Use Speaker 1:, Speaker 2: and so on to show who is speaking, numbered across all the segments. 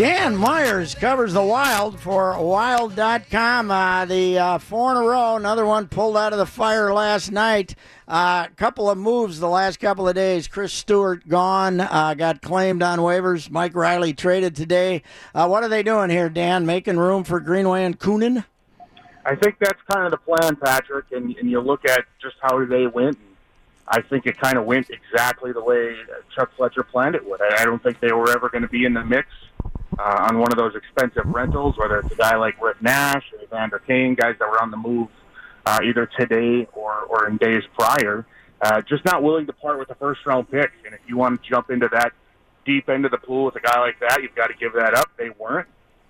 Speaker 1: Dan Myers covers the Wild for Wild.com. Uh, the uh, four in a row, another one pulled out of the fire last night. A uh, couple of moves the last couple of days. Chris Stewart gone, uh, got claimed on waivers. Mike Reilly traded today. Uh, what are they doing here, Dan? Making room for Greenway and Kunin?
Speaker 2: I think that's kind of the plan, Patrick. And, and you look at just how they went. I think it kind of went exactly the way Chuck Fletcher planned it would. I don't think they were ever going to be in the mix uh, on one of those expensive rentals, whether it's a guy like Rick Nash or Evander Kane, guys that were on the move uh, either today or, or in days prior, uh, just not willing to part with a first round pick. And if you want to jump into that deep end of the pool with a guy like that, you've got to give that up. They weren't.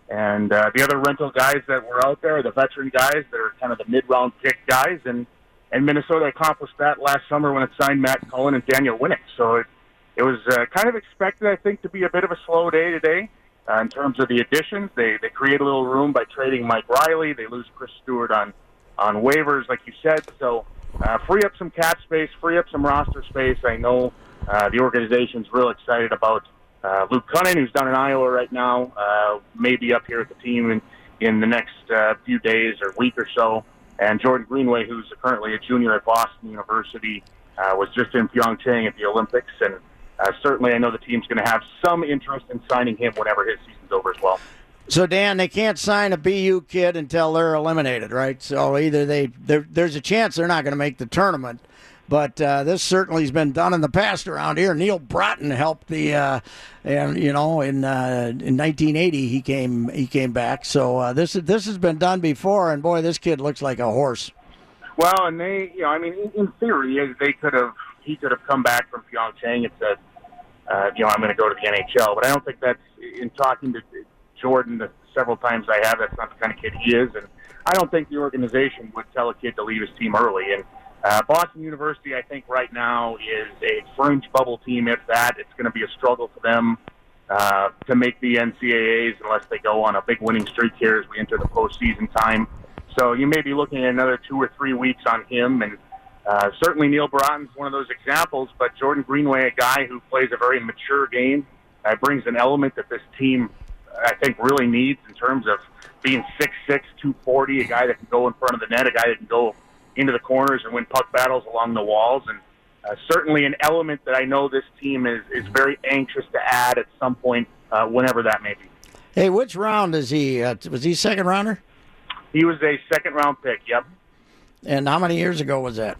Speaker 2: And uh, the other rental guys that were out there, the veteran guys, they're kind of the mid round pick guys. And, and Minnesota accomplished that last summer when it signed Matt Cullen and Daniel Winnik. So it, it was uh, kind of expected, I think, to be a bit of a slow day today. Uh, in terms of the additions, they they create a little room by trading Mike Reilly. They lose Chris Stewart on on waivers, like you said. So uh, free up some cap space, free up some roster space. I know uh, the organization's real excited about uh, Luke Kunin, who's down in Iowa right now, uh, maybe up here at the team in in the next uh, few days or week or so. And Jordan Greenway, who's currently a junior at Boston University, uh, was just in Pyeongchang at the Olympics and uh, certainly I know the team's going to have some interest in signing him whenever his season's over as well.
Speaker 1: So Dan, they can't sign a BU kid until they're eliminated, right? So either they there's a chance they're not going to make the tournament, but uh, this certainly has been done in the past around here. Neal Broten helped the, uh, and you know, in uh, in 1980 he came he came back. So uh, this this has been done before, and boy, this kid looks like a horse.
Speaker 2: Well, and they, you know, I mean, in theory, they could have he could have come back from Pyeongchang and said, uh, you know, I'm going to go to the NHL. But I don't think that's in talking to Jordan the several times I have. That's not the kind of kid he is, and I don't think the organization would tell a kid to leave his team early. And uh, Boston University, I think right now is a fringe bubble team. If that, it's going to be a struggle for them uh, to make the NCAA's unless they go on a big winning streak here as we enter the postseason time. So you may be looking at another two or three weeks on him and uh, certainly, Neal Broten's one of those examples, but Jordan Greenway, a guy who plays a very mature game, uh, brings an element that this team, I think, really needs in terms of being 6'6", 240, a guy that can go in front of the net, a guy that can go into the corners and win puck battles along the walls, and uh, certainly an element that I know this team is, is very anxious to add at some point, uh, whenever that may be.
Speaker 1: Hey, which round is he? Uh, was he second rounder?
Speaker 2: He was a second round pick. Yep.
Speaker 1: And how many years ago was that?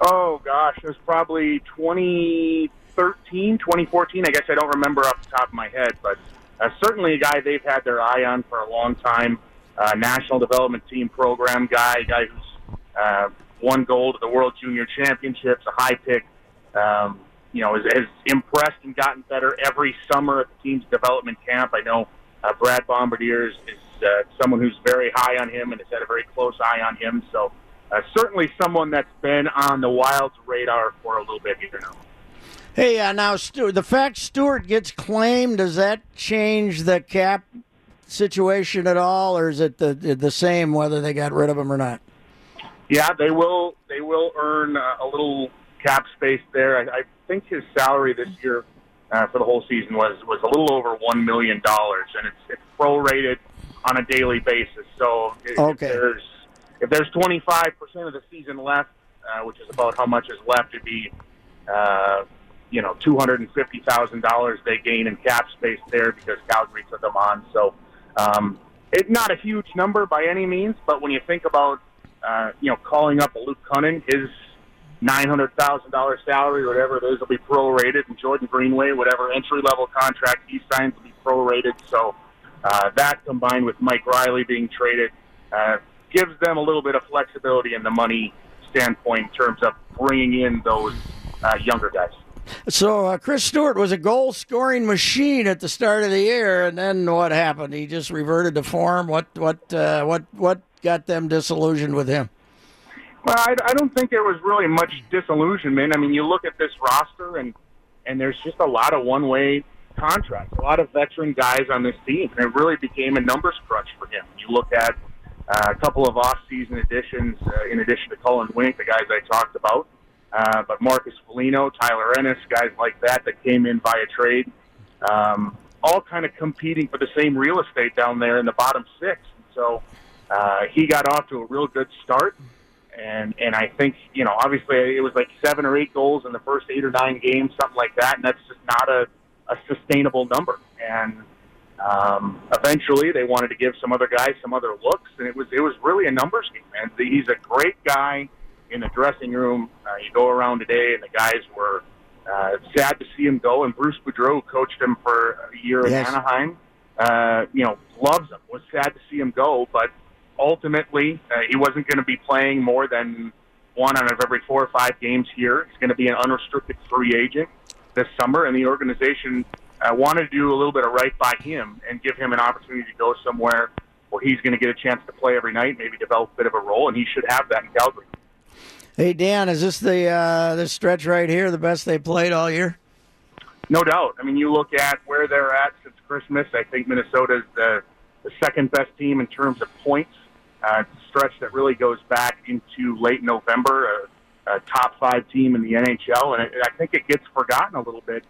Speaker 2: Oh gosh, it was probably 2013, 2014. I guess I don't remember off the top of my head, but uh, certainly a guy they've had their eye on for a long time. Uh, national development team program guy, guy who's uh, won gold at the World Junior Championships, a high pick. Um, you know, has, has impressed and gotten better every summer at the team's development camp. I know uh, Brad Bombardir is, is uh, someone who's very high on him and has had a very close eye on him. So uh, certainly someone that's been on the Wild's radar for a little bit here now.
Speaker 1: Hey, uh, now Stu- the fact Stewart gets claimed does that change the cap situation at all, or is it the the same whether they got rid of him or not?
Speaker 2: Yeah, they will. They will earn uh, a little cap space there. I, I think his salary this year uh, for the whole season was was a little over one million dollars, and it's it's prorated on a daily basis. So
Speaker 1: okay.
Speaker 2: there's if there's 25% of the season left, uh, which is about how much is left, it'd be uh, you know, two hundred and fifty thousand dollars they gain in cap space there because Calgary took them on. So, um, it's not a huge number by any means, but when you think about, uh, you know, calling up a Luke Kunin, his nine hundred thousand dollars salary, whatever it is, will be prorated, and Jordan Greenway, whatever entry level contract he signs, will be prorated. So, uh, that combined with Mike Reilly being traded uh, gives them a little bit of flexibility in the money standpoint in terms of bringing in those uh, younger guys.
Speaker 1: So uh, Chris Stewart was a goal scoring machine at the start of the year, and then what happened? He just reverted to form. What what uh, what what got them disillusioned with him?
Speaker 2: Well, I, I don't think there was really much disillusionment. I mean, you look at this roster, and and there's just a lot of one way contracts, a lot of veteran guys on this team, and it really became a numbers crunch for him. You look at uh, a couple of off-season additions, uh, in addition to Cullen, Winnik, the guys I talked about. Uh, but Marcus Foligno, Tyler Ennis, guys like that that came in via trade, um, all kind of competing for the same real estate down there in the bottom six. So uh, he got off to a real good start, and and I think you know obviously it was like seven or eight goals in the first eight or nine games, something like that, and that's just not a, a sustainable number. And um, eventually, they wanted to give some other guys some other looks, and it was it was really a numbers game. And he's a great guy in the dressing room. Uh, you go around today, and the guys were uh, sad to see him go. And Bruce Boudreau coached him for a year
Speaker 1: Yes.
Speaker 2: in Anaheim. Uh, you know, loves him. Was sad to see him go, but ultimately, uh, he wasn't going to be playing more than one out of every four or five games here. He's going to be an unrestricted free agent this summer, and the organization uh, wanted to do a little bit of right by him and give him an opportunity to go somewhere where he's going to get a chance to play every night, maybe develop a bit of a role, and he should have that in Calgary.
Speaker 1: Hey Dan, is this the uh, this stretch right here the best they played all year?
Speaker 2: No doubt. I mean, you look at where they're at since Christmas. I think Minnesota's the, the second best team in terms of points. Uh, it's a stretch that really goes back into late November, a, a top five team in the NHL, and it, I think it gets forgotten a little bit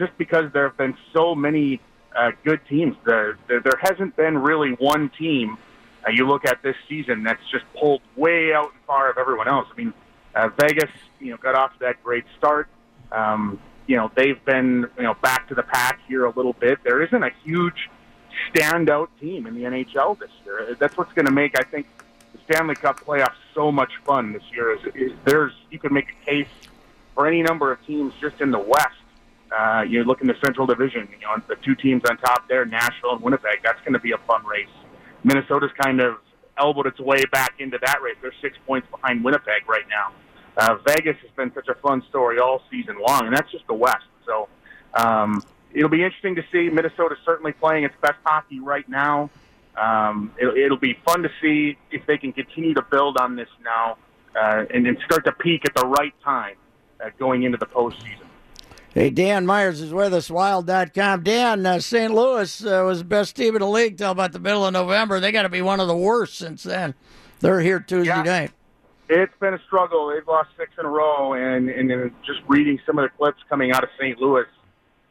Speaker 2: just because there have been so many uh, good teams. The, the, there hasn't been really one team. Uh, you look at this season that's just pulled way out and far of everyone else. I mean, uh, Vegas, you know, got off to that great start. Um, you know, they've been, you know, back to the pack here a little bit. There isn't a huge standout team in the NHL this year. That's what's going to make, I think, the Stanley Cup playoffs so much fun this year. Is, is there's you could make a case for any number of teams just in the West. Uh, you look in the Central Division, you know, the two teams on top there, Nashville and Winnipeg. That's going to be a fun race. Minnesota's kind of elbowed its way back into that race. They're six points behind Winnipeg right now. Uh, Vegas has been such a fun story all season long, and that's just the West. So um, it'll be interesting to see. Minnesota's certainly playing its best hockey right now. Um, it, it'll be fun to see if they can continue to build on this now uh, and, and start to peak at the right time uh, going into the postseason.
Speaker 1: Hey, Dan Myers is with us, wild.com. Dan, uh, St. Louis uh, was the best team in the league till about the middle of November. They got to be one of the worst since then. They're here Tuesday
Speaker 2: Yeah.
Speaker 1: night.
Speaker 2: It's been a struggle. They've lost six in a row, and and just reading some of the clips coming out of St. Louis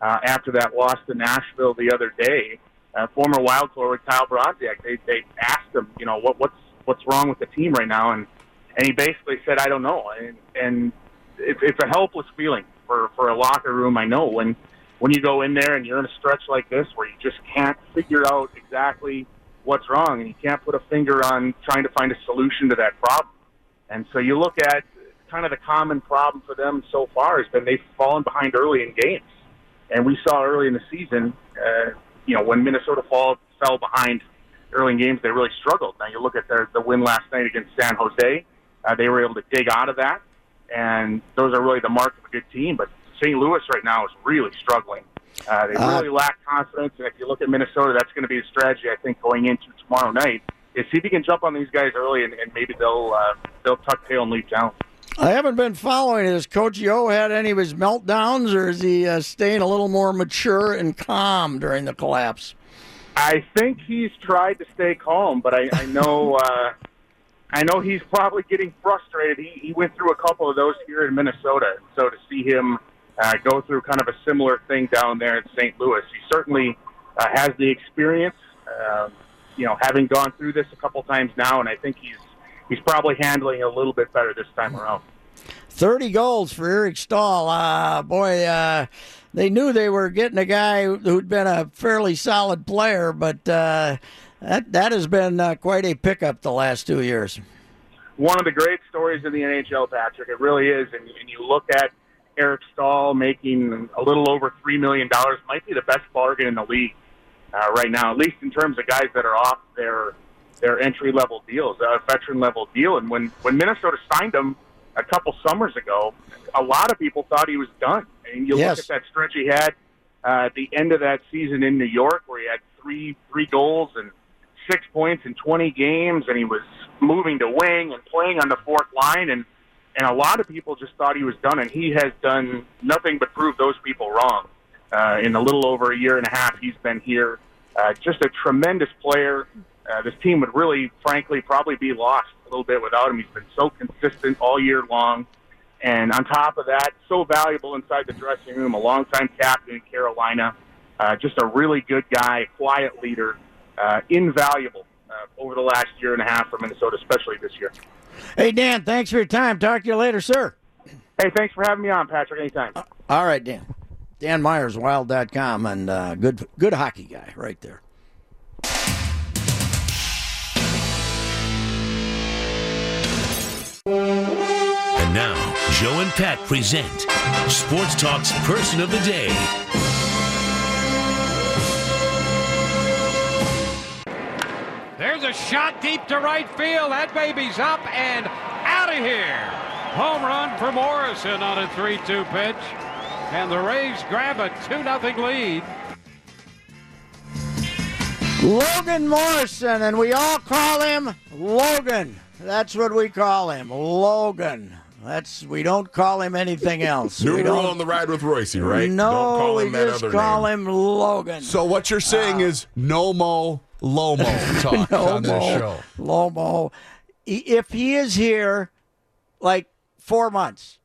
Speaker 2: uh, after that loss to Nashville the other day, uh, former Wild forward Kyle Brodziak, they they asked him, you know, what what's what's wrong with the team right now, and and he basically said, I don't know, and and it's it's a helpless feeling for for a locker room. I know when when you go in there and you're in a stretch like this where you just can't figure out exactly what's wrong, and you can't put a finger on trying to find a solution to that problem. And so you look at kind of the common problem for them so far has been they've fallen behind early in games. And we saw early in the season, uh, you know, when Minnesota fall, fell behind early in games, they really struggled. Now you look at their the win last night against San Jose, uh, they were able to dig out of that, and those are really the mark of a good team. But St. Louis right now is really struggling. Uh, they
Speaker 1: Uh,
Speaker 2: really lack confidence, and if you look at Minnesota, that's going to be a strategy I think going into tomorrow night. Is see if you can jump on these guys early, and, and maybe they'll uh, they'll tuck tail and leap down.
Speaker 1: I haven't been following. Has Coach Yeo had any of his meltdowns, or is he uh, staying a little more mature and calm during the collapse?
Speaker 2: I think he's tried to stay calm, but I, I know uh, I know he's probably getting frustrated. He, he went through a couple of those here in Minnesota, so to see him uh, go through kind of a similar thing down there in St. Louis, he certainly uh, has the experience. Uh, you know, having gone through this a couple times now, and I think he's he's probably handling it a little bit better this time around.
Speaker 1: 30 goals for Eric Staal. Uh, boy, uh, they knew they were getting a guy who'd been a fairly solid player, but uh, that that has been uh, quite a pickup the last two years.
Speaker 2: One of the great stories in the NHL, Patrick. It really is. And, and you look at Eric Staal making a little over three million dollars, might be the best bargain in the league uh, right now, at least in terms of guys that are off their their entry level deals, a veteran level deal. And when when Minnesota signed him a couple summers ago, a lot of people thought he was done. And you
Speaker 1: Yes.
Speaker 2: look at that stretch he had uh, at the end of that season in New York, where he had three three goals and six points in 20 games, and he was moving to wing and playing on the fourth line, and and a lot of people just thought he was done, and he has done nothing but prove those people wrong. Uh, in a little over a year and a half, he's been here. Uh, just a tremendous player. Uh, this team would really, frankly, probably be lost a little bit without him. He's been so consistent all year long. And on top of that, so valuable inside the dressing room, a longtime captain in Carolina, uh, just a really good guy, quiet leader, uh, invaluable uh, over the last year and a half for Minnesota, especially this year.
Speaker 1: Hey, Dan, thanks for your time. Talk to you later, sir.
Speaker 2: Hey, thanks for having me on, Patrick. Anytime.
Speaker 1: All right, Dan. Dan Myers, wild.com, and uh, good, good hockey guy right there.
Speaker 3: And now, Joe and Pat present Sports Talk's Person of the Day.
Speaker 4: A shot deep to right field. That baby's up and out of here. Home run for Morrison on a 3 2 pitch. And the Rays grab a 2 0 lead.
Speaker 1: Logan Morrison, and we all call him Logan. That's what we call him, Logan. That's we don't call him anything else.
Speaker 5: New
Speaker 1: we
Speaker 5: rule on the ride with Royce, right?
Speaker 1: No,
Speaker 5: Don't call
Speaker 1: we
Speaker 5: him that
Speaker 1: just
Speaker 5: other
Speaker 1: call
Speaker 5: name.
Speaker 1: him Logan.
Speaker 6: So what you're saying uh, is no mo Lomo talk on this
Speaker 1: Lomo,
Speaker 6: show.
Speaker 1: Lomo. If he is here like four months,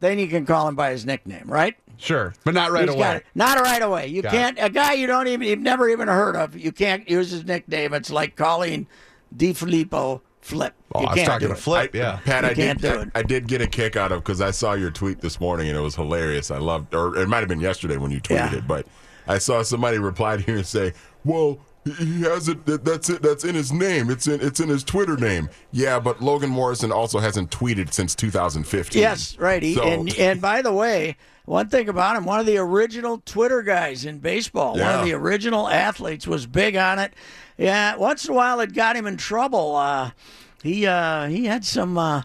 Speaker 1: then you can call him by his nickname, right?
Speaker 6: Sure, but not right
Speaker 1: He's
Speaker 6: away.
Speaker 1: Not right away. You
Speaker 6: Got
Speaker 1: can't. A guy you don't even, you've never even heard of. You can't use his nickname. It's like calling Di Filippo Flip.
Speaker 6: Oh,
Speaker 1: you
Speaker 6: I was
Speaker 1: can't
Speaker 6: talking to. Flip.
Speaker 5: I-
Speaker 6: yeah.
Speaker 5: Pat,
Speaker 1: You
Speaker 5: I
Speaker 1: can't
Speaker 5: did.
Speaker 1: do it.
Speaker 5: I, I did get a kick out of because I saw your tweet this morning and it was hilarious. I loved, or it might have been yesterday when you tweeted
Speaker 1: Yeah.
Speaker 5: it, but I saw somebody reply here and say, "Well, he- has it. That's it. That's in his name. It's in. It's in his Twitter name. Yeah, but Logan Morrison also hasn't tweeted since 2015.
Speaker 1: Yes, right. He,
Speaker 5: So-
Speaker 1: and and by the way, one thing about him, one of the original Twitter guys in baseball, one of the original athletes, was big on it. Yeah, once in a while it got him in trouble. Uh, he uh, he had some. Uh,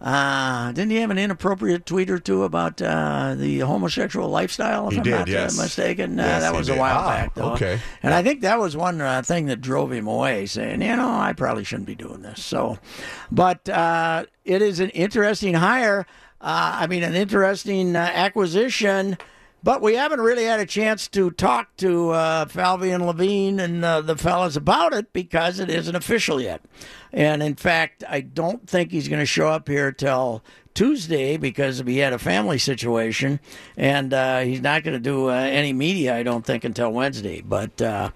Speaker 1: uh, didn't he have an inappropriate tweet or two about uh, the homosexual lifestyle? If
Speaker 5: He
Speaker 1: I'm
Speaker 5: did,
Speaker 1: not
Speaker 5: yes.
Speaker 1: mistaken. Uh,
Speaker 5: Yes,
Speaker 1: that was a while
Speaker 6: Ah,
Speaker 1: back, though.
Speaker 6: okay.
Speaker 1: And I think that was one uh, thing that drove him away, saying, you know, I probably shouldn't be doing this. So, but uh, it is an interesting hire. Uh, I mean, an interesting uh, acquisition. But we haven't really had a chance to talk to uh, Falvey and Levine and uh, the fellas about it because it isn't official yet. And in fact, I don't think he's going to show up here till Tuesday because he had a family situation, and uh, he's not going to do uh, any media, I don't think, until Wednesday. But uh,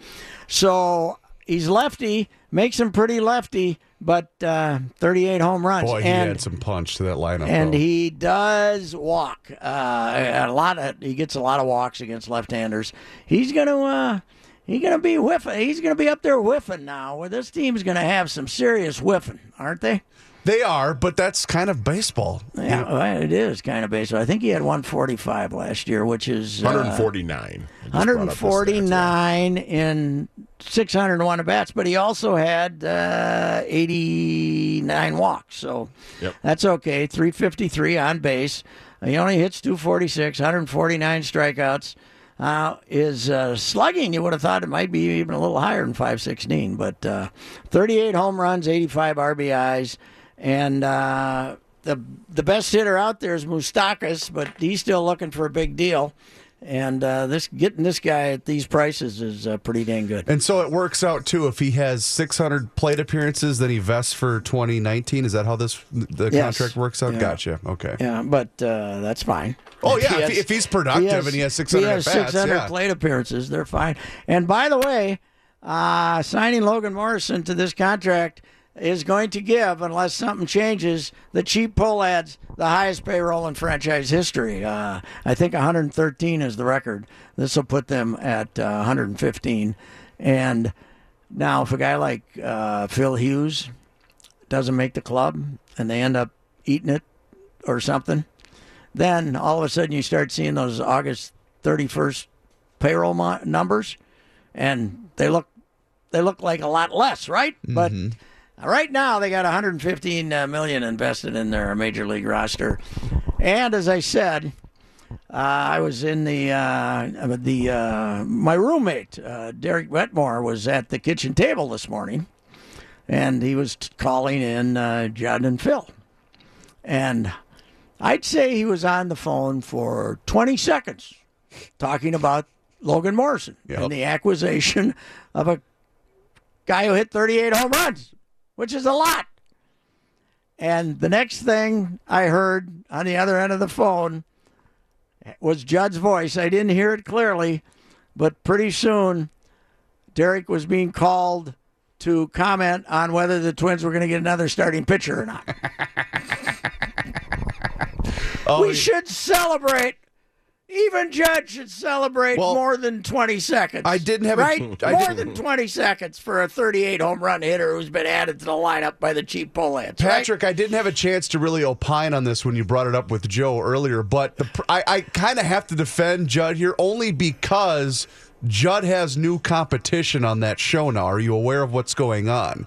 Speaker 1: so he's lefty, makes him pretty lefty, but uh, 38 home runs.
Speaker 6: Boy, he
Speaker 1: and,
Speaker 6: had some punch to that lineup.
Speaker 1: and
Speaker 6: though.
Speaker 1: he does walk uh, a lot of. He gets a lot of walks against left-handers. He's gonna. Uh, He's gonna be whiffing. He's gonna be up there whiffing now. Where this team's gonna have some serious whiffing, aren't they?
Speaker 6: they are, but that's kind of baseball.
Speaker 1: Yeah, well, it is kind of baseball. I think he had 145 last year, which is uh,
Speaker 5: 149. I just brought up the stats,
Speaker 1: 149 in 601 at bats, but he also had uh, 89 walks. So
Speaker 5: Yep.
Speaker 1: that's okay. 353 on base. He only hits 246, 149 strikeouts. Uh, is uh, slugging, you would have thought it might be even a little higher than 516, but uh, 38 home runs, 85 RBIs, and uh, the the best hitter out there is Moustakas, but he's still looking for a big deal. And uh, this getting this guy at these prices is uh, pretty dang good.
Speaker 6: And so it works out too. If he has 600 plate appearances, then he vests for 2019. Is that how this the
Speaker 1: Yes.
Speaker 6: contract works out?
Speaker 1: Yeah.
Speaker 6: Gotcha. Okay.
Speaker 1: Yeah, but uh, that's fine.
Speaker 6: Oh, yeah,
Speaker 1: He
Speaker 6: if he- if he's productive and he has 600
Speaker 1: he has
Speaker 6: at-bats,
Speaker 1: 600
Speaker 6: yeah.
Speaker 1: plate appearances, they're fine. And by the way, uh, signing Logan Morrison to this contract, is going to give, unless something changes, the cheap Pohlads the highest payroll in franchise history. Uh, I think 113 is the record. This will put them at uh, 115. And now, if a guy like uh, Phil Hughes doesn't make the club and they end up eating it or something, then all of a sudden you start seeing those August 31st payroll mo- numbers, and they look they look like a lot less, right? But right now they got 115 uh, invested in their major league roster, and as I said. Uh, I was in the uh, the uh, my roommate uh, Derek Wetmore was at the kitchen table this morning, and he was t- calling in uh, Judd and Phil, and I'd say he was on the phone for 20 seconds talking about Logan Morrison and the acquisition of a guy who hit 38 home runs, which is a lot. And the next thing I heard on the other end of the phone was Judd's voice. I didn't hear it clearly, but pretty soon Derek was being called to comment on whether the Twins were going to get another starting pitcher or not.
Speaker 6: Oh,
Speaker 1: we should celebrate. Even Judd should celebrate
Speaker 6: Well,
Speaker 1: more than 20 seconds.
Speaker 6: I didn't have a-
Speaker 1: right?
Speaker 6: I
Speaker 1: more than 20 seconds for a 38 home run hitter who's been added to the lineup by the cheap Pohlads. right?
Speaker 6: Patrick, I didn't have a chance to really opine on this when you brought it up with Joe earlier, but the, I, I kind of have to defend Judd here only because Judd has new competition on that show now. Are you aware of what's going on?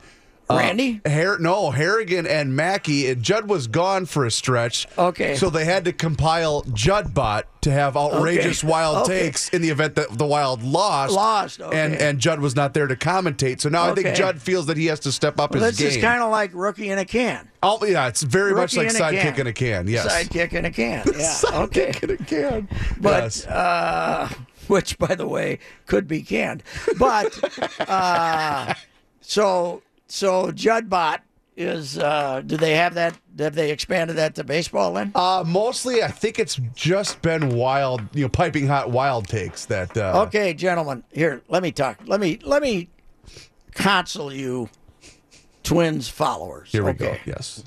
Speaker 1: Randy?
Speaker 6: Uh, Har- no, Harrigan and Mackey. and Judd was gone for a stretch.
Speaker 1: Okay.
Speaker 6: So they had to compile Juddbot to have outrageous
Speaker 1: Okay.
Speaker 6: wild
Speaker 1: Okay.
Speaker 6: takes in the event that the Wild lost.
Speaker 1: Lost, okay.
Speaker 6: And and Judd was not there to commentate. So now I think Judd feels that he has to step up
Speaker 1: Well,
Speaker 6: his
Speaker 1: this
Speaker 6: game.
Speaker 1: This is kind of like rookie in a can.
Speaker 6: Oh yeah, it's very much like sidekick in a can. Yes,
Speaker 1: Sidekick in a can. Yeah.
Speaker 6: sidekick in a can.
Speaker 1: But
Speaker 6: yes.
Speaker 1: uh, which, by the way, could be canned. But uh, so so Juddbot is. Uh, do they have that? Have they expanded that to baseball then?
Speaker 6: uh, mostly, I think it's just been wild, you know, piping hot wild takes that. Uh,
Speaker 1: Okay, gentlemen, here let me talk. Let me let me counsel you, Twins followers.
Speaker 6: Here we
Speaker 1: okay.
Speaker 6: go. Yes,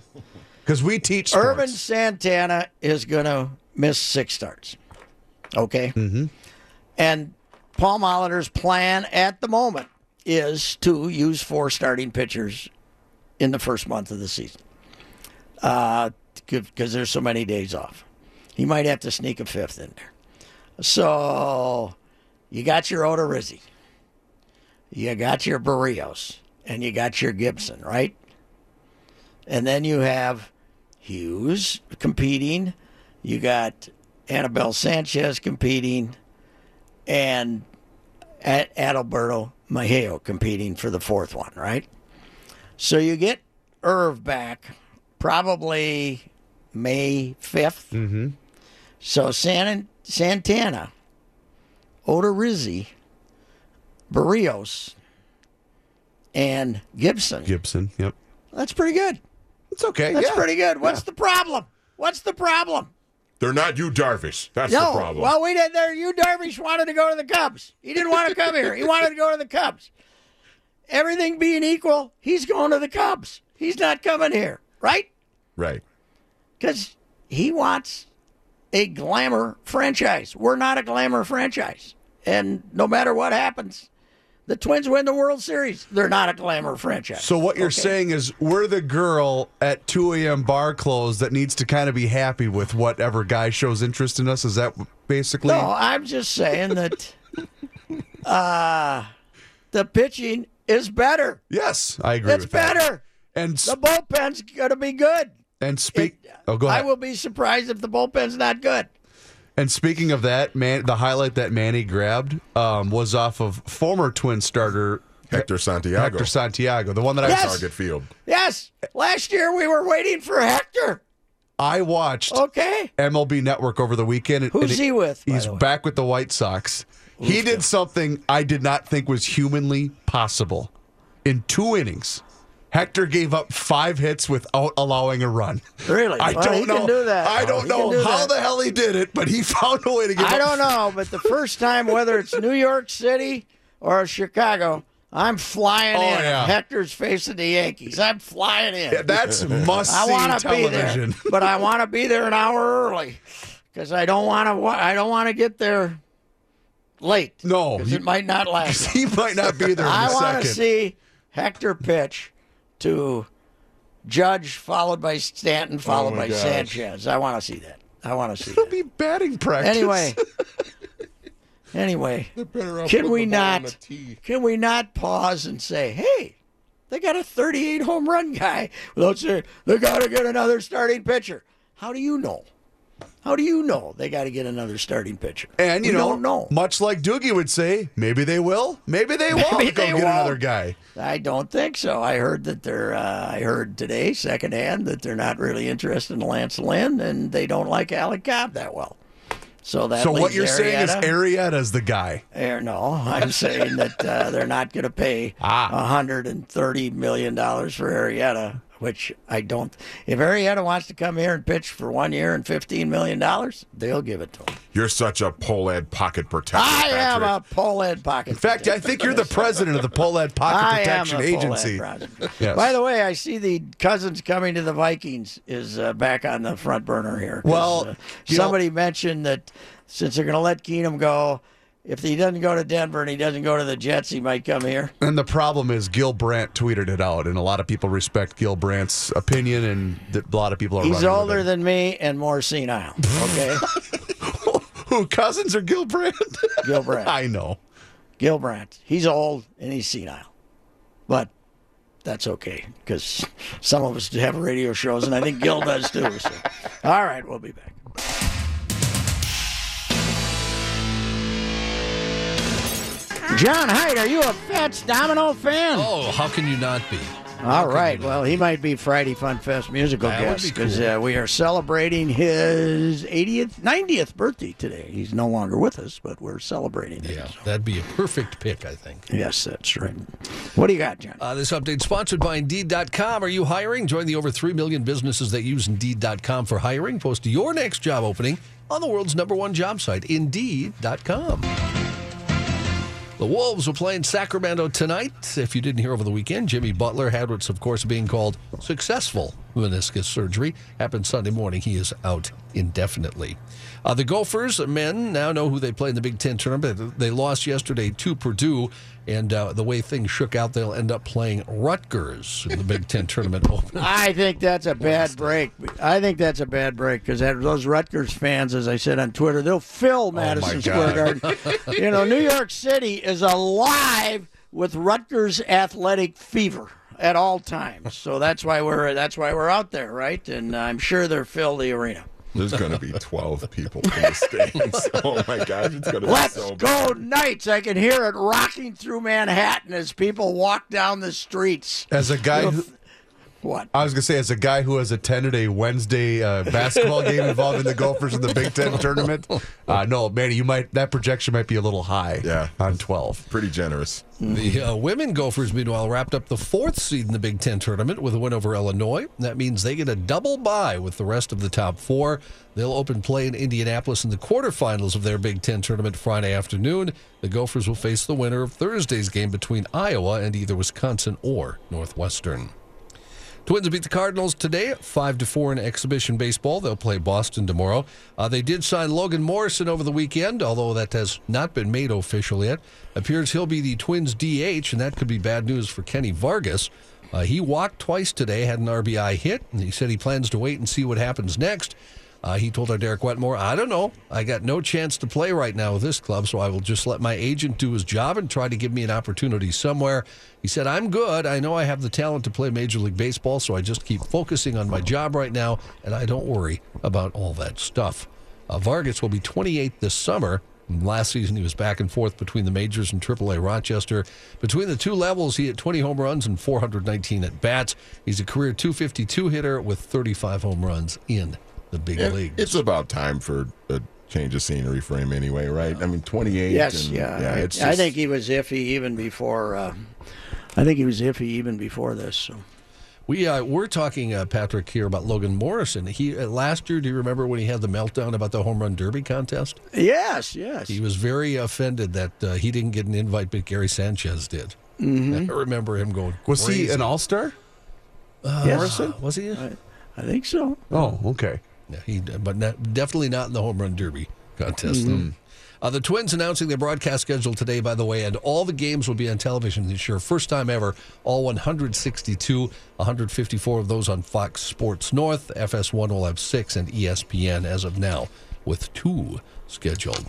Speaker 6: because we teach sports.
Speaker 1: Ervin Santana is going to miss six starts. Okay. Mm-hmm. And Paul Molitor's plan at the moment is to use four starting pitchers in the first month of the season uh, because there's so many days off. He might have to sneak a fifth in there. So you got your Odorizzi, you got your Berrios, and you got your Gibson, right? And then you have Hughes competing. You got Anibal Sanchez competing, and at Adalberto Mejia competing for the fourth one, right? So you get Irv back probably May 5th. Mm-hmm. So San- Santana, Odorizzi, Berrios, and Gibson.
Speaker 6: Gibson. Yep,
Speaker 1: That's pretty good.
Speaker 6: it's okay.
Speaker 1: That's
Speaker 6: yeah.
Speaker 1: pretty good. What's the problem? What's the problem?
Speaker 5: They're not you, Darvish. That's
Speaker 1: no,
Speaker 5: the problem.
Speaker 1: well, we did there. You Darvish wanted to go to the Cubs. He didn't want to come here. He wanted to go to the Cubs. Everything being equal, he's going to the Cubs. He's not coming here, right?
Speaker 5: right.
Speaker 1: Because he wants a glamour franchise. We're not a glamour franchise, and no matter what happens, the Twins win the World Series. They're not a glamour franchise.
Speaker 6: So what you're
Speaker 1: Okay?
Speaker 6: saying is we're the girl at 2 a.m. bar close that needs to kind of be happy with whatever guy shows interest in us. Is that basically?
Speaker 1: No, I'm just saying that uh, the pitching is better.
Speaker 6: Yes, I agree
Speaker 1: It's
Speaker 6: with that.
Speaker 1: better.
Speaker 6: And
Speaker 1: The bullpen's going to be good.
Speaker 6: and speak.
Speaker 1: It-
Speaker 6: oh, go ahead.
Speaker 1: I will be surprised if the bullpen's not good.
Speaker 6: And speaking of that, man, the highlight that Manny grabbed um, was off of former Twin starter
Speaker 5: Hector Santiago.
Speaker 6: Hector Santiago, the one that
Speaker 1: Yes.
Speaker 6: I
Speaker 5: Target field.
Speaker 1: Yes, last year we were waiting for Hector.
Speaker 6: I watched
Speaker 1: Okay,
Speaker 6: MLB Network over the weekend. and-
Speaker 1: Who's
Speaker 6: and
Speaker 1: he with,
Speaker 6: He's back with the White Sox. He did something I did not think was humanly possible. In two innings, Hector gave up five hits without allowing a run.
Speaker 1: really?
Speaker 6: I
Speaker 1: Well,
Speaker 6: don't
Speaker 1: he
Speaker 6: know.
Speaker 1: Do that.
Speaker 6: I don't
Speaker 1: He
Speaker 6: know
Speaker 1: do
Speaker 6: how
Speaker 1: that.
Speaker 6: the hell he did it, but he found a way to give
Speaker 1: I don't know, but the first time, whether it's New York City or Chicago, I'm flying
Speaker 6: Oh,
Speaker 1: in.
Speaker 6: yeah.
Speaker 1: Hector's facing the Yankees. I'm flying in.
Speaker 6: Yeah, that's must
Speaker 1: I
Speaker 6: see
Speaker 1: want to be
Speaker 6: television.
Speaker 1: there, but I want to be there an hour early because I don't want to. I don't want to get there late.
Speaker 6: No,
Speaker 1: 'cause
Speaker 6: you-
Speaker 1: it might not last.
Speaker 6: he might not be there in
Speaker 1: I want to see Hector pitch to Judge, followed by Stanton, followed oh
Speaker 5: my
Speaker 1: by
Speaker 5: gosh.
Speaker 1: Sanchez. I want to see that. I want to see
Speaker 6: It'll
Speaker 1: that.
Speaker 6: be batting practice.
Speaker 1: Anyway, anyway,
Speaker 5: They're better off
Speaker 1: can we
Speaker 5: the ball on
Speaker 1: not? Can we not pause and say, hey? They got a 38 home run guy. Without saying they got to get another starting pitcher. How do you know? How do you know they got to get another starting pitcher?
Speaker 6: And you
Speaker 1: We
Speaker 6: know,
Speaker 1: don't know.
Speaker 6: much like Doogie would say, maybe they will, maybe they won't
Speaker 1: Maybe
Speaker 6: go get
Speaker 1: won't.
Speaker 6: another guy.
Speaker 1: I don't think so. I heard that they're. Uh, I heard today, secondhand, that they're not really interested in Lance Lynn, and they don't like Alex Cobb that well. So that.
Speaker 6: so what you're saying is Arrieta's the guy.
Speaker 1: Eh, no, I'm saying that uh, they're not going to pay
Speaker 6: Ah.
Speaker 1: hundred and thirty million dollars for Arrieta, which I don't. If Arrieta wants to come here and pitch for one year and fifteen million dollars, they'll give it to him.
Speaker 5: You're such a Pohlad pocket protector.
Speaker 1: I am a Pohlad pocket.
Speaker 6: In fact, I think you're the president of the Pohlad Pocket
Speaker 1: I
Speaker 6: Protection Agency. Yes.
Speaker 1: By the way, I see the cousins coming to the Vikings is uh, back on the front burner here.
Speaker 6: Well,
Speaker 1: uh,
Speaker 6: you know-
Speaker 1: somebody mentioned that since they're going to let Keenum go, if he doesn't go to Denver and he doesn't go to the Jets, he might come here.
Speaker 6: And the problem is Gil Brandt tweeted it out, and a lot of people respect Gil Brandt's opinion, and a lot of people are.
Speaker 1: He's older than me and more senile. Okay,
Speaker 6: who cousins or Gil Brandt?
Speaker 1: Gil Brandt.
Speaker 6: I know.
Speaker 1: Gil Brandt. He's old and he's senile, but that's okay because some of us have radio shows, and I think Gil does too. So. All right, we'll be back. John Hyde, are you a Fats Domino fan?
Speaker 7: Oh, how can you not be?
Speaker 1: All right. Well, he might be Friday Fun Fest musical
Speaker 7: That
Speaker 1: guest
Speaker 7: be
Speaker 1: because
Speaker 7: cool.
Speaker 1: uh, we are celebrating his 80th, 90th birthday today. He's no longer with us, but we're celebrating it.
Speaker 7: Yeah, that'd be a perfect pick, I think.
Speaker 1: Yes, that's right. What do you got, John?
Speaker 7: Uh, this update sponsored by Indeed.com. Are you hiring? Join the over 3 million businesses that use Indeed.com for hiring. Post your next job opening on the world's number one job site, Indeed.com. The Wolves will play in Sacramento tonight. If you didn't hear over the weekend, Jimmy Butler had what's, of course, being called successful meniscus surgery. Happened Sunday morning. He is out indefinitely. Uh, the Gophers men now know who they play in the Big Ten tournament. They lost yesterday to Purdue, and uh, the way things shook out, they'll end up playing Rutgers in the Big Ten tournament opener.
Speaker 1: I think that's a bad break. I think that's a bad break because those Rutgers fans, as I said on Twitter, they'll fill Madison Square Garden. you know, New York City is alive with Rutgers athletic fever at all times. So that's why we're that's why we're out there, right? And I'm sure they'll fill the arena.
Speaker 5: There's going to be 12 people in the stands. Oh my gosh, it's going to be
Speaker 1: Let's
Speaker 5: so
Speaker 1: go
Speaker 5: bad.
Speaker 1: Knights! I can hear it rocking through Manhattan as people walk down the streets.
Speaker 6: As a guy who.
Speaker 1: What?
Speaker 6: I was gonna say, as a guy who has attended a Wednesday uh, basketball game involving the Gophers in the Big Ten tournament, uh, no, Manny, you might that projection might be a little high.
Speaker 5: Yeah.
Speaker 6: on twelve.
Speaker 5: Pretty generous.
Speaker 7: The uh, women Gophers, meanwhile, wrapped up the fourth seed in the Big Ten tournament with a win over Illinois. That means they get a double bye with the rest of the top four. They'll open play in Indianapolis in the quarterfinals of their Big Ten tournament Friday afternoon. The Gophers will face the winner of Thursday's game between Iowa and either Wisconsin or Northwestern. Twins beat the Cardinals today, five to four in exhibition baseball. They'll play Boston tomorrow. Uh, they did sign Logan Morrison over the weekend, although that has not been made official yet. Appears he'll be the Twins DH, and that could be bad news for Kenny Vargas. Uh, he walked twice today, had an RBI hit, and he said he plans to wait and see what happens next. Uh, he told our Derek Wetmore, I don't know. I got no chance to play right now with this club, so I will just let my agent do his job and try to give me an opportunity somewhere. He said, I'm good. I know I have the talent to play Major League Baseball, so I just keep focusing on my job right now, and I don't worry about all that stuff. Uh, Vargas will be 28 this summer. Last season, he was back and forth between the majors and AAA Rochester. Between the two levels, he hit 20 home runs and 419 at bats. He's a career 252 hitter with 35 home runs in the big
Speaker 5: It-
Speaker 7: leagues.
Speaker 5: it's about time for a change of scenery for him anyway, right? I mean, 28.
Speaker 1: Yes,
Speaker 5: and,
Speaker 1: yeah.
Speaker 5: yeah
Speaker 1: I,
Speaker 5: it's
Speaker 1: I
Speaker 5: just-
Speaker 1: think he was iffy even before. Uh, I think he was iffy even before this. So.
Speaker 7: We uh, we're talking, uh, Patrick, here about Logan Morrison. He uh, last year. Do you remember when he had the meltdown about the home run derby contest?
Speaker 1: Yes, yes.
Speaker 7: He was very offended that uh, he didn't get an invite, but Gary Sanchez did.
Speaker 1: Mm-hmm.
Speaker 7: I remember him going.
Speaker 6: Was he an all star?
Speaker 7: Uh,
Speaker 1: Yes.
Speaker 7: Was he?
Speaker 1: I think so.
Speaker 6: Oh, okay.
Speaker 7: Yeah, he, but not, definitely not in the home run derby contest.
Speaker 6: Mm-hmm.
Speaker 7: Uh, the Twins announcing their broadcast schedule today, by the way, and all the games will be on television this year. First time ever, all 162, 154 of those on Fox Sports North. FS1 will have six, and ESPN as of now with two scheduled.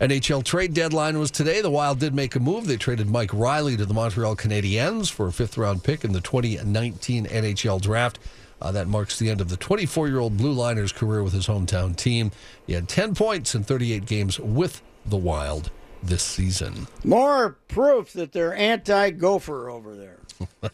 Speaker 7: NHL trade deadline was today. The Wild did make a move. They traded Mike Reilly to the Montreal Canadiens for a fifth round pick in the 2019 NHL draft. Uh, that marks the end of the 24 year old Blue Liners career with his hometown team. He had 10 points in 38 games with the Wild this season.
Speaker 1: More proof that they're anti-gopher over there.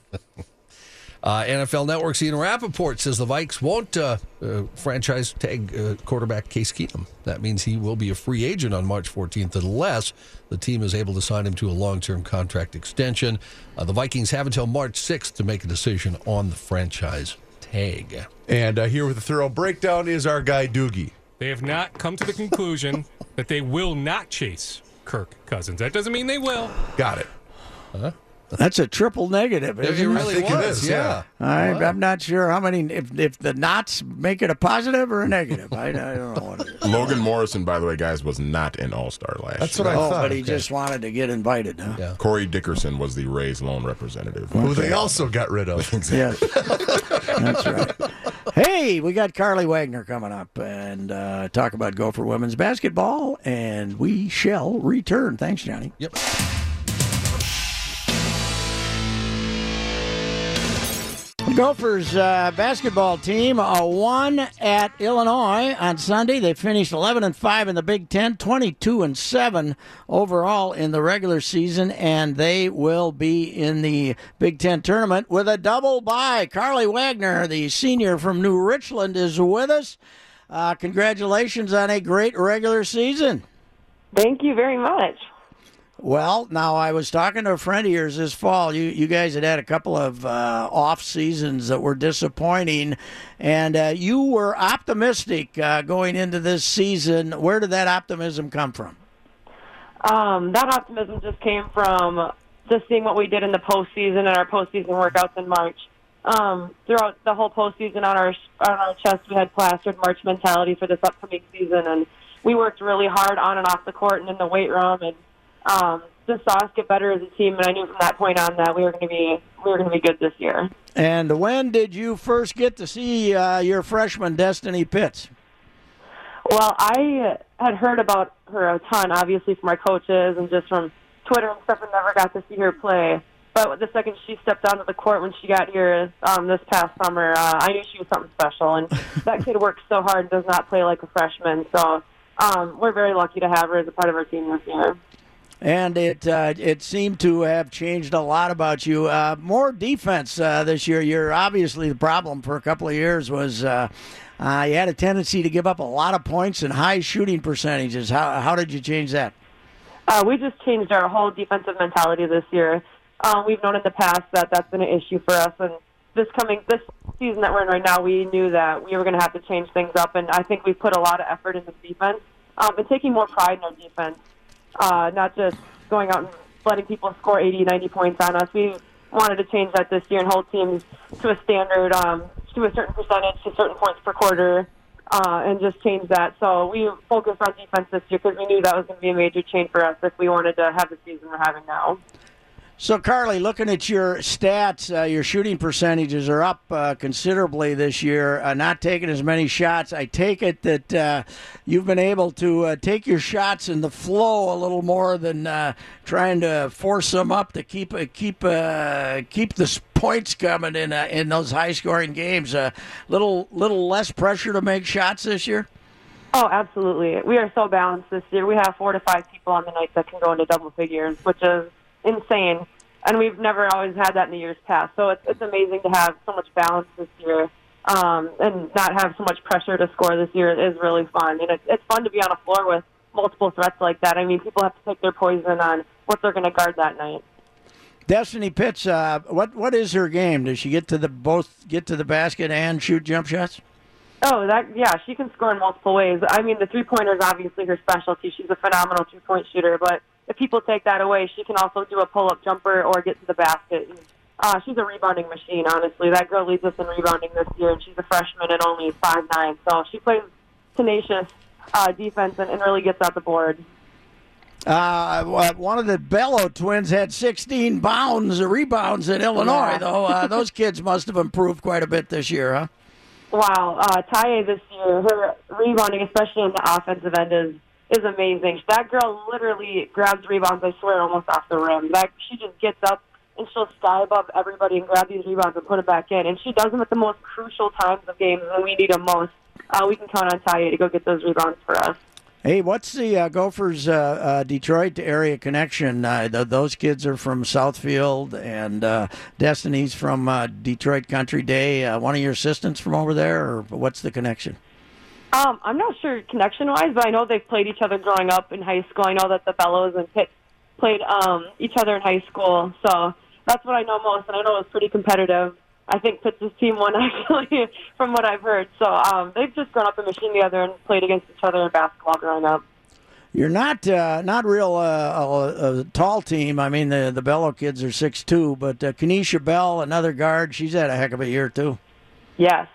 Speaker 7: Uh, NFL Network's Ian Rapoport says the Vikes won't uh, uh, franchise tag uh, quarterback Case Keenum. That means he will be a free agent on March 14th unless the team is able to sign him to a long term contract extension. Uh, the Vikings have until March 6th to make a decision on the franchise tag.
Speaker 6: And uh, here with a thorough breakdown is our guy Doogie.
Speaker 8: They have not come to the conclusion that they will not chase Kirk Cousins. That doesn't mean they will.
Speaker 6: Got it.
Speaker 1: That's a triple negative,
Speaker 7: It
Speaker 1: isn't it?
Speaker 7: really
Speaker 6: it
Speaker 7: was,
Speaker 6: is,
Speaker 7: yeah.
Speaker 1: I, I'm not sure how many. If if the knots make it a positive or a negative, I, I don't know what it is.
Speaker 5: Logan Morrison, by the way, guys, was not an All Star last year.
Speaker 6: That's
Speaker 5: year.
Speaker 6: what I
Speaker 1: Oh,
Speaker 6: thought.
Speaker 1: but he just wanted to get invited, huh?
Speaker 7: Yeah.
Speaker 5: Corey Dickerson was the Rays lone representative.
Speaker 6: Who they also got rid of.
Speaker 1: Yes, that's right. Hey, we got Carlie Wagner coming up and uh, talk about Gopher women's basketball, and we shall return. Thanks, Johnny.
Speaker 7: Yep.
Speaker 1: Gophers uh, basketball team uh, won at Illinois on Sunday. They finished 11 and 5 in the Big Ten, 22 and 7 overall in the regular season, and they will be in the Big Ten tournament with a double bye. Carlie Wagner, the senior from New Richland, is with us. Uh, congratulations on a great regular season.
Speaker 9: Thank you very much.
Speaker 1: Well, now I was talking to a friend of yours this fall. You you guys had had a couple of uh, off seasons that were disappointing, and uh, you were optimistic uh, going into this season. Where did that optimism come from?
Speaker 9: Um, that optimism just came from just seeing what we did in the postseason and our postseason workouts in March. Um, throughout the whole postseason, on our on our chest, we had plastered March mentality for this upcoming season, and we worked really hard on and off the court and in the weight room, and um, just saw us get better as a team. And I knew from that point on that we were going to be we were going to be good this year.
Speaker 1: And when did you first get to see uh, your freshman Destiny Pitts?
Speaker 9: Well, I had heard about her a ton, obviously from our coaches and just from Twitter and stuff, and never got to see her play. But the second she stepped onto the court when she got here um, this past summer, uh, I knew she was something special. And that kid works so hard and does not play like a freshman. So um, we're very lucky to have her as a part of our team this year.
Speaker 1: And it uh, it seemed to have changed a lot about you. Uh, more defense uh, this year. You're obviously the problem for a couple of years was uh, uh, you had a tendency to give up a lot of points and high shooting percentages. How how did you change that?
Speaker 9: Uh, we just changed our whole defensive mentality this year. Um, we've known in the past that that's been an issue for us, and this coming this season that we're in right now, we knew that we were going to have to change things up, and I think we put a lot of effort into defense um, and taking more pride in our defense, uh, not just going out and letting people score 80, 90 points on us. We wanted to change that this year and hold teams to a standard, um, to a certain percentage, to certain points per quarter, uh, and just change that. So we focused on defense this year because we knew that was going to be a major change for us if we wanted to have the season we're having now.
Speaker 1: So, Carlie, looking at your stats, uh, your shooting percentages are up uh, considerably this year. Uh, not taking as many shots. I take it that uh, you've been able to uh, take your shots in the flow a little more than uh, trying to force them up to keep keep keep the points coming in in those high scoring games. A little little less pressure to make shots this year.
Speaker 9: Oh, absolutely. We are so balanced this year. We have four to five people on the night that can go into double figures, which is insane. And we've never always had that in the years past. So it's, it's amazing to have so much balance this year um, and not have so much pressure to score this year is really fun. And it's, it's fun to be on a floor with multiple threats like that. I mean, people have to pick their poison on what they're going to guard that night.
Speaker 1: Destiny Pitts, uh, what what is her game? Does she get to the both get to the basket and shoot jump shots?
Speaker 9: Oh, that yeah, she can score in multiple ways. I mean, the three pointer is obviously her specialty. She's a phenomenal three point shooter, but if people take that away, she can also do a pull-up jumper or get to the basket. And, uh, she's a rebounding machine, honestly. That girl leads us in rebounding this year, and she's a freshman at only five nine. So she plays tenacious uh, defense and, and really gets out the board.
Speaker 1: Uh, one of the Bello twins had 16 bounds rebounds in Illinois,
Speaker 9: Yeah.
Speaker 1: though. Uh, those kids must have improved quite a bit this year, huh?
Speaker 9: Wow, uh, Taiye this year, her rebounding, especially on the offensive end, is is amazing. That girl literally grabs rebounds. I swear, almost off the rim. That she just gets up and she'll sky above everybody and grab these rebounds and put them back in. And she does them at the most crucial times of games when we need them most. Uh, we can count on Taiye to go get those rebounds for us.
Speaker 1: Hey, what's the uh, Gophers uh, uh, Detroit area connection? Uh, th- those kids are from Southfield, and uh, Destiny's from Detroit Country Day. One of your assistants from over there, or what's the connection?
Speaker 9: Um, I'm not sure connection wise, but I know they've played each other growing up in high school. I know that the Bellos and Pitt played um, each other in high school, so that's what I know most. And I know it was pretty competitive. I think Pitt's team won actually, from what I've heard. So um, they've just grown up in Michigan together and played against each other in basketball growing up.
Speaker 1: You're not uh, not real uh, a, a tall team. I mean, the the Bello kids are six two, but uh, Kenisha Bell, another guard, she's had a heck of a year too.
Speaker 9: Yes.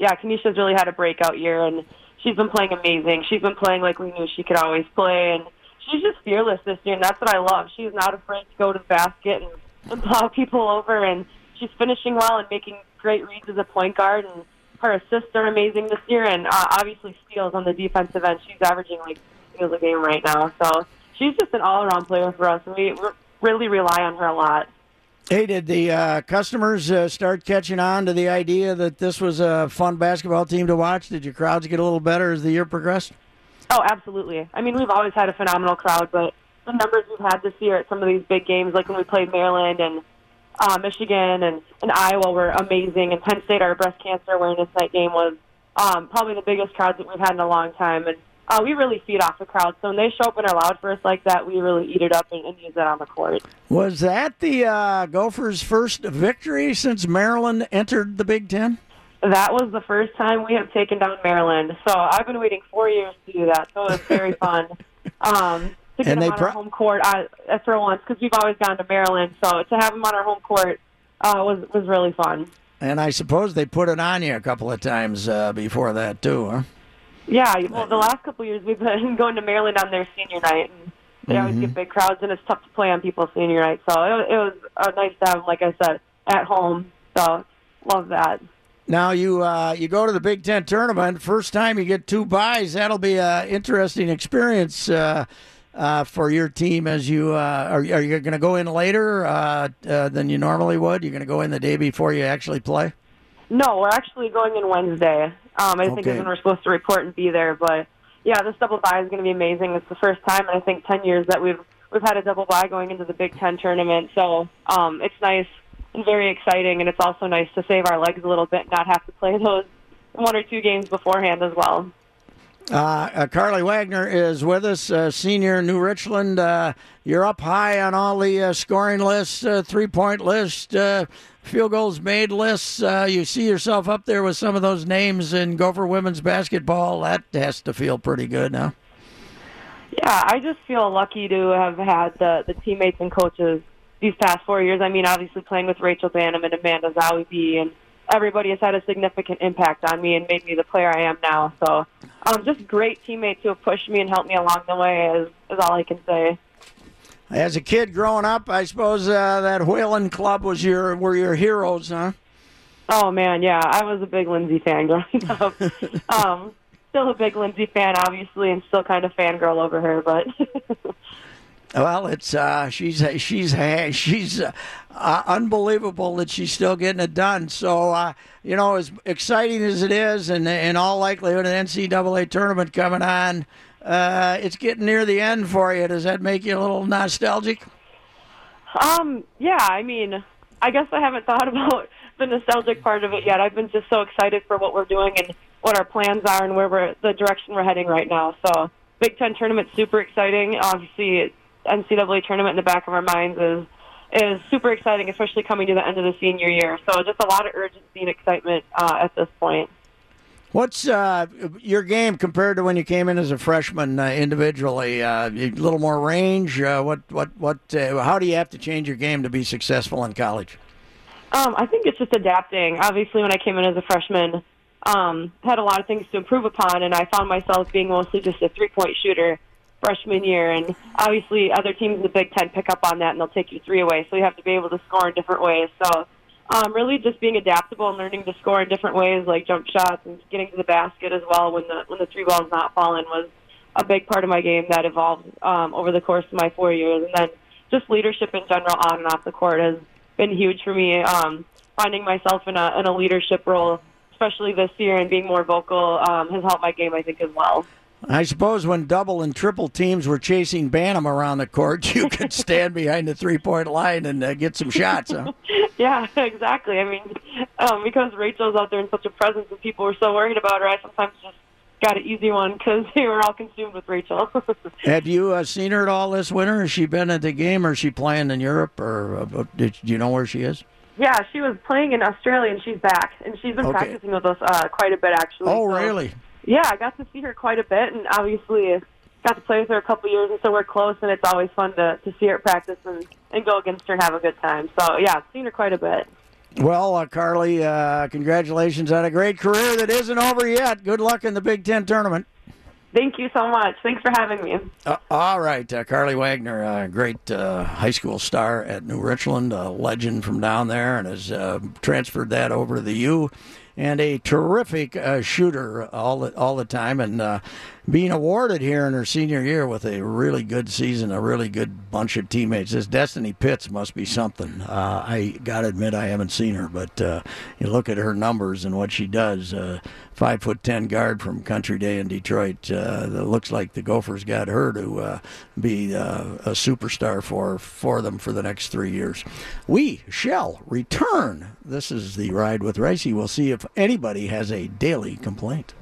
Speaker 9: Yeah, Kenisha's really had a breakout year, and she's been playing amazing. She's been playing like we knew she could always play, and she's just fearless this year, and that's what I love. She's not afraid to go to the basket and, and plow people over, and she's finishing well and making great reads as a point guard, and her assists are amazing this year, and uh, obviously steals on the defensive end. She's averaging like steals a game right now, so she's just an all-around player for us, and we we really rely on her a lot.
Speaker 1: Hey, did the uh, customers uh, start catching on to the idea that this was a fun basketball team to watch? Did your crowds get a little better as the year progressed?
Speaker 9: Oh, absolutely. I mean, we've always had a phenomenal crowd, but the numbers we've had this year at some of these big games, like when we played Maryland and uh, Michigan and, and Iowa, were amazing. And Penn State, our breast cancer awareness night game, was um, probably the biggest crowds that we've had in a long time. And uh, we really feed off the crowd. So when they show up and are loud for us like that, we really eat it up and, and use it on the court.
Speaker 1: Was that the uh, Gophers' first victory since Maryland entered the Big Ten?
Speaker 9: That was the first time we have taken down Maryland. So I've been waiting four years to do that. So it was very fun. Um, to get
Speaker 1: And
Speaker 9: them on
Speaker 1: pro-
Speaker 9: our home court uh, for once because we've always gone to Maryland. So to have them on our home court uh, was was really fun.
Speaker 1: And I suppose they put it on you a couple of times uh, before that too, huh?
Speaker 9: Yeah, well, the last couple of years we've been going to Maryland on their senior night, and they always
Speaker 1: Mhm.
Speaker 9: get big crowds, and it's tough to play on people's senior night. So it, it was uh, nice to have, like I said, at home. So love that.
Speaker 1: Now you uh, you go to the Big Ten tournament. First time you get two buys. That'll be an interesting experience uh, uh, for your team. As you uh, are, are you going to go in later uh, uh, than you normally would? You're going to go in the day before you actually play.
Speaker 9: No, we're actually going in Wednesday. Um, I think is when we're supposed to report and be there. But yeah, this double bye is going to be amazing. It's the first time in I think ten years that we've we've had a double bye going into the Big Ten tournament. So um, it's nice and very exciting, and it's also nice to save our legs a little bit, and not have to play those one or two games beforehand as well.
Speaker 1: Uh, uh, Carlie Wagner is with us, uh, senior New Richland. Uh, you're up high on all the scoring lists, three point list, field goals made lists. You see yourself up there with some of those names in Gopher women's basketball. That has to feel pretty good now.
Speaker 9: Yeah, I just feel lucky to have had the the teammates and coaches these past four years. I mean, obviously playing with Rachel Banham and Amanda Zahui and everybody has had a significant impact on me and made me the player I am now. So, um, just great teammates who have pushed me and helped me along the way is is all I can say.
Speaker 1: As a kid growing up, I suppose uh, that Whalen Club was your were your heroes, huh?
Speaker 9: Oh man, yeah, I was a big Lindsay fan growing up. um, still a big Lindsay fan, obviously, and still kind of fangirl over her, but.
Speaker 1: Well, it's uh, she's she's she's uh, uh, unbelievable that she's still getting it done. So uh, you know, as exciting as it is, and in all likelihood, an NCAA tournament coming on, uh, it's getting near the end for you. Does that make you a little nostalgic?
Speaker 9: Um, yeah, I mean, I guess I haven't thought about the nostalgic part of it yet. I've been just so excited for what we're doing and what our plans are and where we're the direction we're heading right now. So, Big Ten tournament super exciting. Obviously, NCAA tournament in the back of our minds is is super exciting, especially coming to the end of the senior year. So, just a lot of urgency and excitement uh, at this point.
Speaker 1: What's uh, your game compared to when you came in as a freshman uh, individually? Uh, a little more range. Uh, what what what? Uh, how do you have to change your game to be successful in college?
Speaker 9: Um, I think it's just adapting. Obviously, when I came in as a freshman, um, had a lot of things to improve upon, and I found myself being mostly just a three-point shooter freshman year. And obviously, other teams in the Big Ten pick up on that, and they'll take you three away. So you have to be able to score in different ways. So um, really, just being adaptable and learning to score in different ways, like jump shots and getting to the basket as well when the when the three ball's not falling, was a big part of my game that evolved um, over the course of my four years. And then just leadership in general on and off the court has been huge for me. Um, finding myself in a in a leadership role, especially this year, and being more vocal um, has helped my game, I think, as well.
Speaker 1: I suppose when double and triple teams were chasing Banham around the court, you could stand behind the three point line and uh, get some shots. Huh?
Speaker 9: yeah, exactly. I mean, um, because Rachel's out there in such a presence and people were so worried about her, I sometimes just got an easy one because they were all consumed with Rachel.
Speaker 1: Have you uh, seen her at all this winter? Has she been at the game or is she playing in Europe or uh, did, do you know where she is?
Speaker 9: Yeah, she was playing in Australia and she's back, and she's been
Speaker 1: Okay.
Speaker 9: practicing with us uh, quite a bit actually.
Speaker 1: Oh,
Speaker 9: so-
Speaker 1: really?
Speaker 9: Yeah, I got to see her quite a bit, and obviously uh, got to play with her a couple years, and so we're close, and it's always fun to to see her at practice and and go against her and have a good time. So yeah, seen her quite a bit.
Speaker 1: Well, uh, Carlie, uh, congratulations on a great career that isn't over yet. Good luck in the Big Ten tournament.
Speaker 9: Thank you so much. Thanks for having me.
Speaker 1: Uh, all right, uh, Carlie Wagner, a great uh, high school star at New Richland, a legend from down there, and has uh, transferred that over to the U, and a terrific uh, shooter all the, all the time, and uh, being awarded here in her senior year with a really good season, a really good bunch of teammates. This Destiny Pitts must be something. Uh, I got to admit, I haven't seen her, but uh, you look at her numbers and what she does. Uh, five foot ten guard from Country Day in Detroit. Uh, that looks like the Gophers got her to uh, be uh, a superstar for for them for the next three years. We shall return. This is the ride with Reusse. We'll see if anybody has a daily complaint.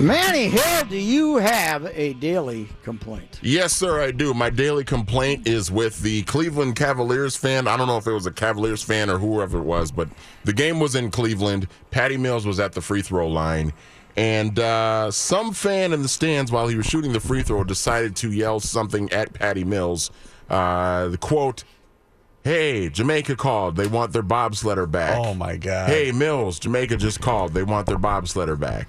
Speaker 1: Manny Hill, do you have a daily complaint?
Speaker 5: Yes, sir, I do. My daily complaint is with the Cleveland Cavaliers fan. I don't know if it was a Cavaliers fan or whoever it was, but the game was in Cleveland. Patty Mills was at the free throw line. And uh, some fan in the stands, while he was shooting the free throw, decided to yell something at Patty Mills. Uh, the quote, Hey, Jamaica called. They want their bobsledder back.
Speaker 6: Oh, my God.
Speaker 5: Hey, Mills, Jamaica just called. They want their bobsledder back.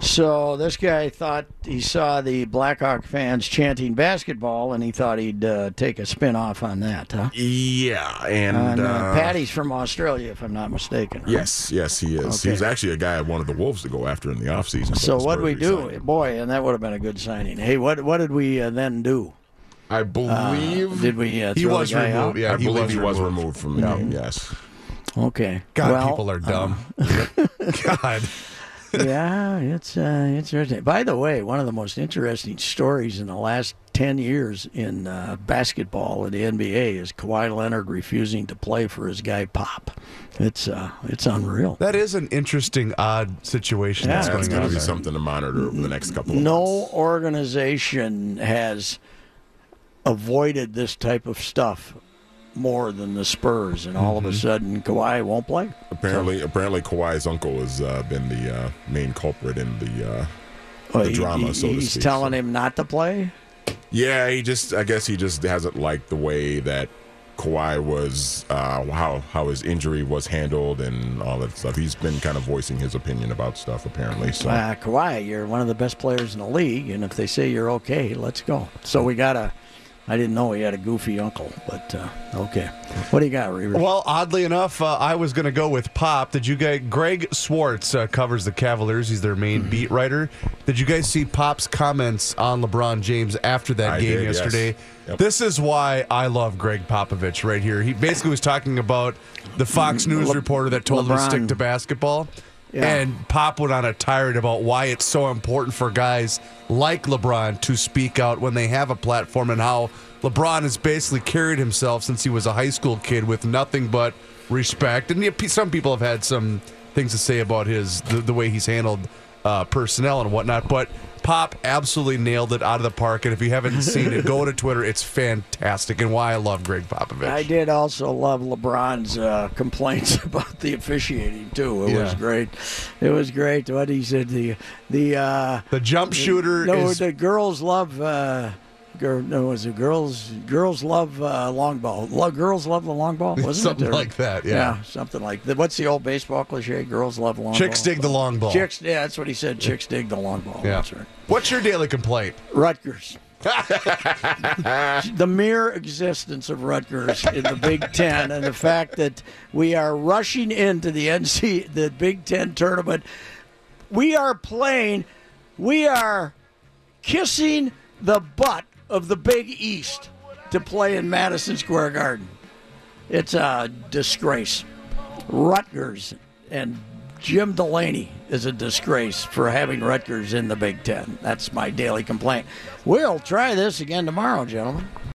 Speaker 1: So this guy thought he saw the Blackhawk fans chanting basketball, and he thought he'd uh, take a spin off on that, huh?
Speaker 5: Yeah, and
Speaker 1: And, uh,
Speaker 5: uh,
Speaker 1: Patty's from Australia, if I'm not mistaken. right?
Speaker 5: Yes, yes, he is. He
Speaker 1: Okay.
Speaker 5: was actually a guy I wanted the Wolves to go after in the offseason.
Speaker 1: So what
Speaker 5: the
Speaker 1: we do,
Speaker 5: resigned.
Speaker 1: boy, and that would have been a good signing. Hey, what what did we uh, then do?
Speaker 5: I believe
Speaker 1: did we? Uh,
Speaker 6: He was
Speaker 1: the guy
Speaker 6: removed.
Speaker 1: out?
Speaker 6: Yeah,
Speaker 5: I
Speaker 6: he
Speaker 5: believe
Speaker 6: was
Speaker 5: he was
Speaker 6: removed.
Speaker 5: removed from the
Speaker 1: Yeah.
Speaker 5: game. Yes.
Speaker 1: Okay.
Speaker 6: God,
Speaker 1: well,
Speaker 6: people are dumb. God.
Speaker 1: yeah, it's uh, it's interesting. By the way, one of the most interesting stories in the last ten years in uh, basketball in the NBA is Kawhi Leonard refusing to play for his guy Pop. It's uh, it's unreal.
Speaker 6: That is an interesting, odd situation
Speaker 1: Yeah,
Speaker 6: that's
Speaker 5: That's
Speaker 6: going
Speaker 5: going to be something to monitor over the next couple of
Speaker 1: No
Speaker 5: months.
Speaker 1: organization has avoided this type of stuff more than the Spurs, and all of a sudden Kawhi won't play.
Speaker 5: Apparently, apparently, Kawhi's uncle has uh, been the uh, main culprit in the uh,
Speaker 1: Well,
Speaker 5: the
Speaker 1: he-
Speaker 5: drama,
Speaker 1: he-
Speaker 5: so to
Speaker 1: he's
Speaker 5: speak.
Speaker 1: telling
Speaker 5: So-
Speaker 1: him not to play.
Speaker 5: Yeah, he just. I guess he just hasn't liked the way that Kawhi was, uh, how how his injury was handled, and all that stuff. He's been kind of voicing his opinion about stuff, apparently. So
Speaker 1: Uh, Kawhi, you're one of the best players in the league, and if they say you're okay, let's go. So we got a. I didn't know he had a goofy uncle, but uh, okay. What do you got, Reavers?
Speaker 6: Well, oddly enough, uh, I was going to go with Pop. Did you guys? Greg Swartz uh, covers the Cavaliers. He's their
Speaker 5: Mm-hmm.
Speaker 6: main beat writer. Did you guys see Pop's comments on LeBron James after that
Speaker 5: I
Speaker 6: game
Speaker 5: did, yes.
Speaker 6: yesterday?
Speaker 5: Yep.
Speaker 6: This is why I love Gregg Popovich right here. He basically was talking about the Fox News
Speaker 1: Le-
Speaker 6: reporter that told him to stick to basketball.
Speaker 1: Yeah.
Speaker 6: And Pop went on a tirade about why it's so important for guys like LeBron to speak out when they have a platform and how LeBron has basically carried himself since he was a high school kid with nothing but respect. And some people have had some things to say about his the, the way he's handled uh, personnel and whatnot. But Pop absolutely nailed it out of the park. And if you haven't seen it, go to Twitter. It's fantastic, and why I love Gregg Popovich.
Speaker 1: I did also love LeBron's uh, complaints about the officiating too. It was great. It was great. What he said the the uh,
Speaker 6: The jump shooter
Speaker 1: no,
Speaker 6: is
Speaker 1: the girls love. Uh, Girl, no, was it girls? Girls love uh, long ball. Lo- girls love the long ball. Wasn't
Speaker 6: Something
Speaker 1: it? Or-
Speaker 6: like that, yeah.
Speaker 1: something like that. What's the old baseball cliche? Girls love long.
Speaker 6: chicks
Speaker 1: ball.
Speaker 6: dig the long ball.
Speaker 1: Chicks, yeah, that's what he said. Chicks dig the long ball.
Speaker 6: Yeah.
Speaker 1: Right.
Speaker 6: What's your daily complaint?
Speaker 1: Rutgers. the mere existence of Rutgers in the Big Ten and the fact that we are rushing into the NC the Big Ten tournament. We are playing. We are kissing the butt of the Big East to play in Madison Square Garden. It's a disgrace. Rutgers and Jim Delany is a disgrace for having Rutgers in the Big Ten. That's my daily complaint. We'll try this again tomorrow, gentlemen.